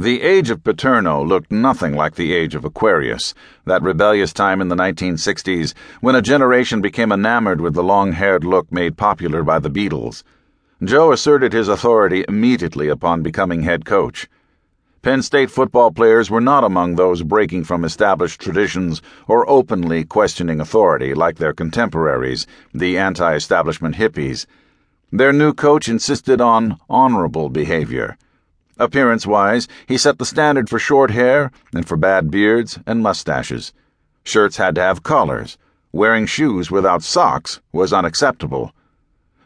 The age of Paterno looked nothing like the age of Aquarius, that rebellious time in the 1960s when a generation became enamored with the long haired look made popular by the Beatles. Joe asserted his authority immediately upon becoming head coach. Penn State football players were not among those breaking from established traditions or openly questioning authority like their contemporaries, the anti establishment hippies. Their new coach insisted on honorable behavior. Appearance wise, he set the standard for short hair and for bad beards and mustaches. Shirts had to have collars. Wearing shoes without socks was unacceptable.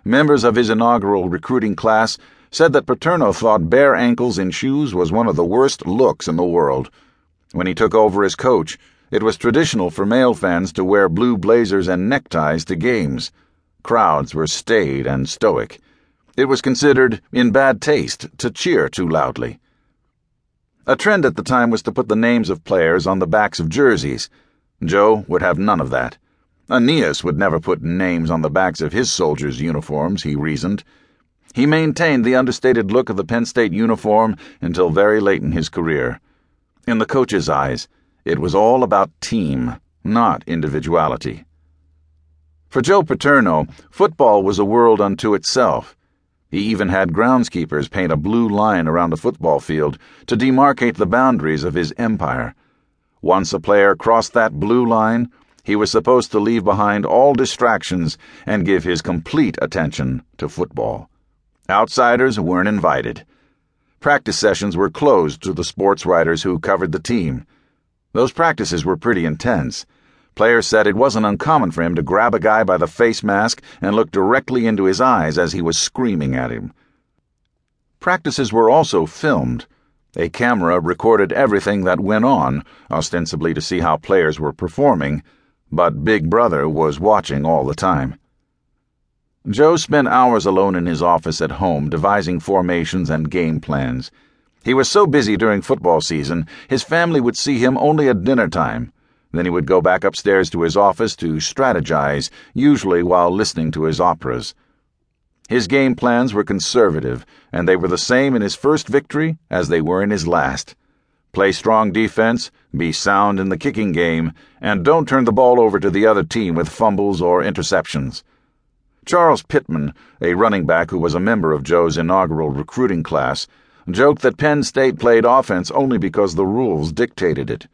Members of his inaugural recruiting class said that Paterno thought bare ankles in shoes was one of the worst looks in the world. When he took over as coach, it was traditional for male fans to wear blue blazers and neckties to games. Crowds were staid and stoic. It was considered in bad taste to cheer too loudly. A trend at the time was to put the names of players on the backs of jerseys. Joe would have none of that. Aeneas would never put names on the backs of his soldiers' uniforms, he reasoned. He maintained the understated look of the Penn State uniform until very late in his career. In the coach's eyes, it was all about team, not individuality. For Joe Paterno, football was a world unto itself. He even had groundskeepers paint a blue line around the football field to demarcate the boundaries of his empire. Once a player crossed that blue line, he was supposed to leave behind all distractions and give his complete attention to football. Outsiders weren't invited. Practice sessions were closed to the sports writers who covered the team. Those practices were pretty intense. Players said it wasn't uncommon for him to grab a guy by the face mask and look directly into his eyes as he was screaming at him. Practices were also filmed. A camera recorded everything that went on, ostensibly to see how players were performing, but Big Brother was watching all the time. Joe spent hours alone in his office at home devising formations and game plans. He was so busy during football season, his family would see him only at dinner time then he would go back upstairs to his office to strategize, usually while listening to his operas. His game plans were conservative, and they were the same in his first victory as they were in his last. Play strong defense, be sound in the kicking game, and don't turn the ball over to the other team with fumbles or interceptions. Charles Pittman, a running back who was a member of Joe's inaugural recruiting class, joked that Penn State played offense only because the rules dictated it.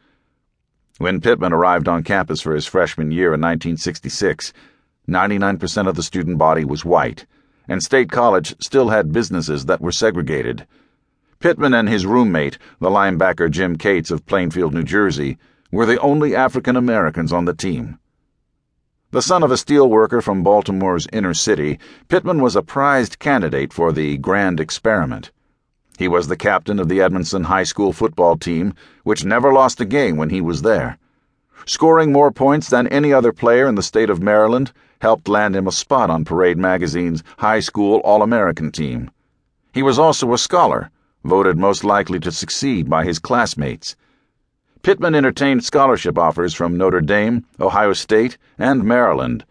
When Pittman arrived on campus for his freshman year in 1966, 99% of the student body was white, and State College still had businesses that were segregated. Pittman and his roommate, the linebacker Jim Kates of Plainfield, New Jersey, were the only African Americans on the team. The son of a steelworker from Baltimore's inner city, Pittman was a prized candidate for the grand experiment. He was the captain of the Edmondson High School football team, which never lost a game when he was there. Scoring more points than any other player in the state of Maryland helped land him a spot on Parade Magazine's High School All American team. He was also a scholar, voted most likely to succeed by his classmates. Pittman entertained scholarship offers from Notre Dame, Ohio State, and Maryland,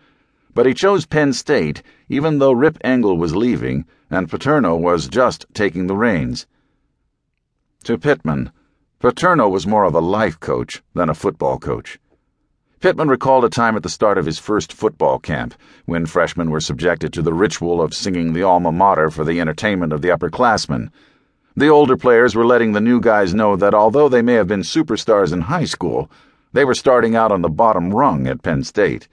but he chose Penn State even though Rip Engle was leaving and Paterno was just taking the reins. To Pittman, Paterno was more of a life coach than a football coach. Pittman recalled a time at the start of his first football camp when freshmen were subjected to the ritual of singing the alma mater for the entertainment of the upperclassmen. The older players were letting the new guys know that although they may have been superstars in high school, they were starting out on the bottom rung at Penn State.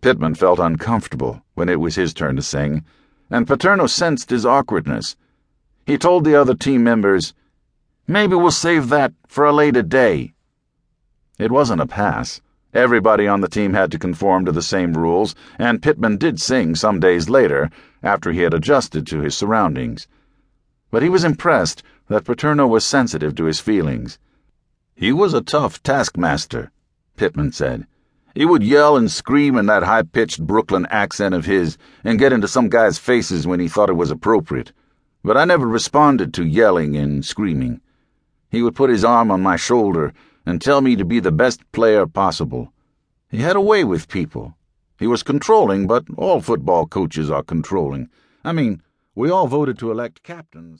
Pittman felt uncomfortable when it was his turn to sing and Paterno sensed his awkwardness. He told the other team members, Maybe we'll save that for a later day. It wasn't a pass. Everybody on the team had to conform to the same rules, and Pittman did sing some days later, after he had adjusted to his surroundings. But he was impressed that Paterno was sensitive to his feelings. He was a tough taskmaster, Pittman said. He would yell and scream in that high pitched Brooklyn accent of his and get into some guys' faces when he thought it was appropriate. But I never responded to yelling and screaming. He would put his arm on my shoulder and tell me to be the best player possible. He had a way with people. He was controlling, but all football coaches are controlling. I mean, we all voted to elect captains.